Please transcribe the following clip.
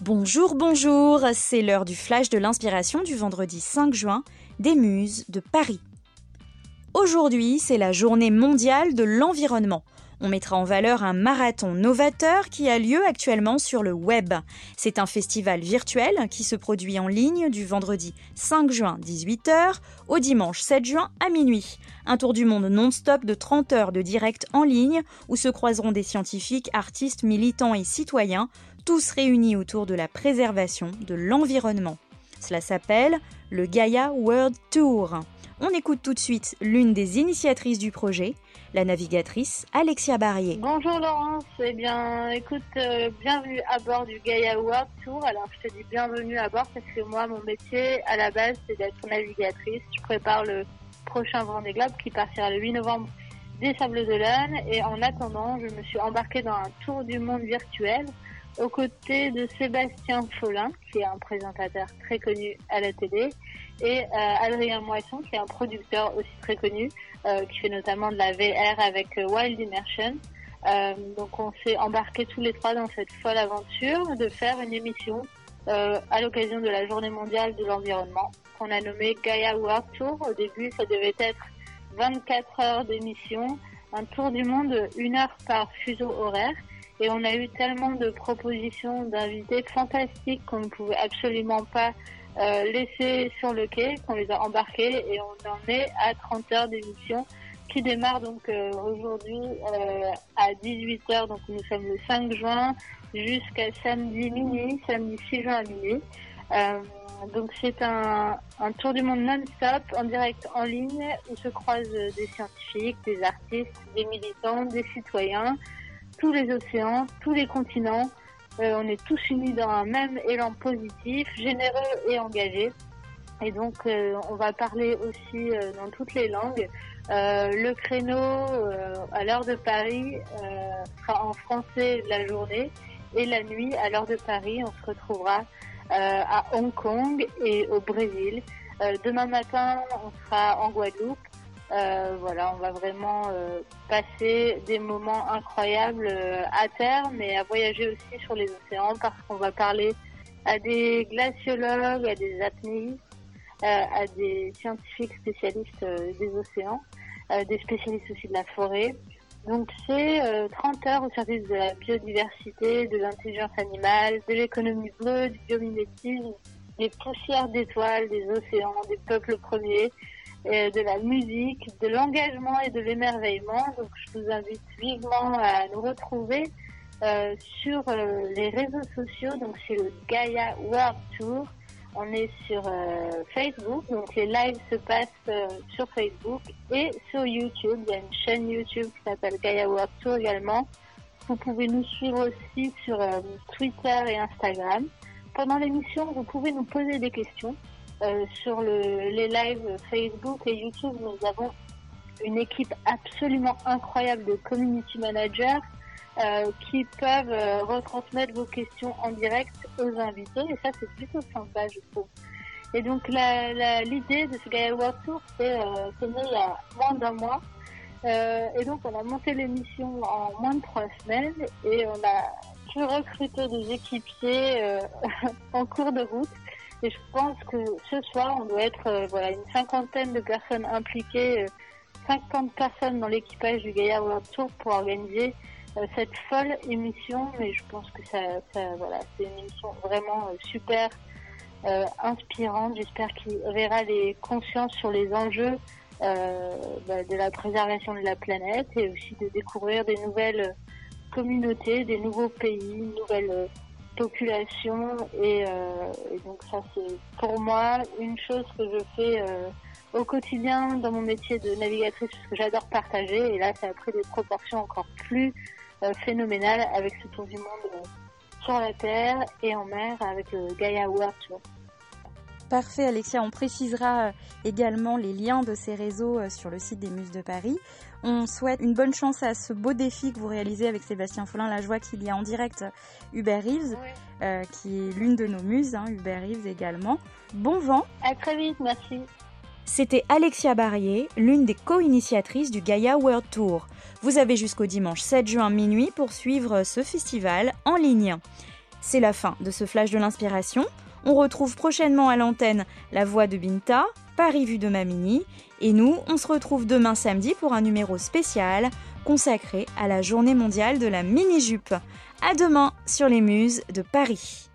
Bonjour, bonjour, c'est l'heure du flash de l'inspiration du vendredi 5 juin des Muses de Paris. Aujourd'hui, c'est la journée mondiale de l'environnement. On mettra en valeur un marathon novateur qui a lieu actuellement sur le web. C'est un festival virtuel qui se produit en ligne du vendredi 5 juin 18h au dimanche 7 juin à minuit. Un tour du monde non-stop de 30 heures de direct en ligne où se croiseront des scientifiques, artistes, militants et citoyens, tous réunis autour de la préservation de l'environnement. Cela s'appelle le Gaia World Tour. On écoute tout de suite l'une des initiatrices du projet, la navigatrice Alexia Barrier. Bonjour Laurence, eh bien écoute, euh, bienvenue à bord du Gaia World Tour. Alors je te dis bienvenue à bord parce que moi mon métier à la base c'est d'être navigatrice. Je prépare le prochain Vendée Globe qui partira le 8 novembre des Sables d'Olonne et en attendant je me suis embarquée dans un tour du monde virtuel aux côtés de Sébastien Follin qui est un présentateur très connu à la télé et euh, Adrien Moisson, qui est un producteur aussi très connu, euh, qui fait notamment de la VR avec euh, Wild Immersion. donc on s'est embarqués tous les trois dans cette folle aventure de faire une émission à l'occasion de la journée mondiale de l'environnement qu'on a nommée Gaia World Tour. Au début, ça devait être 24 heures d'émission, un tour du monde, une heure par fuseau horaire. Et on a eu tellement de propositions d'invités fantastiques qu'on ne pouvait absolument pas euh, laissés sur le quai, qu'on les a embarqués. Et on en est à 30 heures d'émission qui démarre donc euh, aujourd'hui euh, à 18h, donc nous sommes le 5 juin jusqu'à samedi minuit, samedi 6 juin à minuit. donc c'est un, un, tour du monde non-stop en direct en ligne où se croisent des scientifiques, des artistes, des militants, des citoyens, tous les océans, tous les continents. Euh, on est tous unis dans un même élan positif, généreux et engagé. Et donc, euh, on va parler aussi euh, dans toutes les langues. le créneau à l'heure de Paris sera en français la journée et la nuit à l'heure de Paris, on se retrouvera à Hong Kong et au Brésil. demain matin, on sera en Guadeloupe euh, voilà, on va vraiment euh, passer des moments incroyables euh, à terre, mais à voyager aussi sur les océans parce qu'on va parler à des glaciologues, à des apnéistes, à des scientifiques spécialistes des océans, des spécialistes aussi de la forêt. Donc c'est 30 heures au service de la biodiversité, de l'intelligence animale, de l'économie bleue, du biomimétisme, des poussières d'étoiles, des océans, des peuples premiers. Euh, de la musique, de l'engagement et de l'émerveillement. Donc je vous invite vivement à nous retrouver euh, sur euh, les réseaux sociaux. Donc c'est le Gaia World Tour. On est sur Facebook, donc les lives se passent sur Facebook et sur YouTube. Il y a une chaîne YouTube qui s'appelle Gaia World Tour également. Vous pouvez nous suivre aussi sur Twitter et Instagram. Pendant l'émission, vous pouvez nous poser des questions. Euh, sur le, les lives Facebook et YouTube, nous avons une équipe absolument incroyable de community managers euh, qui peuvent euh, retransmettre vos questions en direct aux invités. Et ça, c'est plutôt sympa, je trouve. Et donc, l'idée de ce Gaia World Tour, c'est né il y a moins d'un mois. et donc, on a monté l'émission en moins de trois semaines et on a pu recruter des équipiers en cours de route. Et je pense que ce soir, on doit être euh, voilà, une cinquantaine de personnes impliquées, 50 euh, personnes dans l'équipage du Gaillard World Tour pour organiser euh, cette folle émission. Mais je pense que ça, ça voilà, c'est une émission vraiment super inspirante. J'espère qu'il verra les consciences sur les enjeux bah, de la préservation de la planète et aussi de découvrir des nouvelles communautés, des nouveaux pays, une nouvelle population et, euh, et donc ça c'est pour moi une chose que je fais euh, au quotidien dans mon métier de navigatrice parce que j'adore partager et là ça a pris des proportions encore plus euh, phénoménales avec ce tour du monde sur la terre et en mer avec Gaia World. Parfait Alexia, on précisera également les liens de ces réseaux sur le site des Muses de Paris. On souhaite une bonne chance à ce beau défi que vous réalisez avec Sébastien Follin. La joie qu'il y a en direct Hubert Reeves, euh, qui est l'une de nos muses, hein, Hubert Reeves également. Bon vent. À très vite, merci. C'était Alexia Barrier, l'une des co-initiatrices du Gaia World Tour. Vous avez jusqu'au dimanche 7 juin minuit pour suivre ce festival en ligne. C'est la fin de ce flash de l'inspiration. On retrouve prochainement à l'antenne la voix de Binta, Paris vue de Mamini, et nous, on se retrouve demain samedi pour un numéro spécial consacré à la journée mondiale de la mini-jupe. À demain sur les muses de Paris.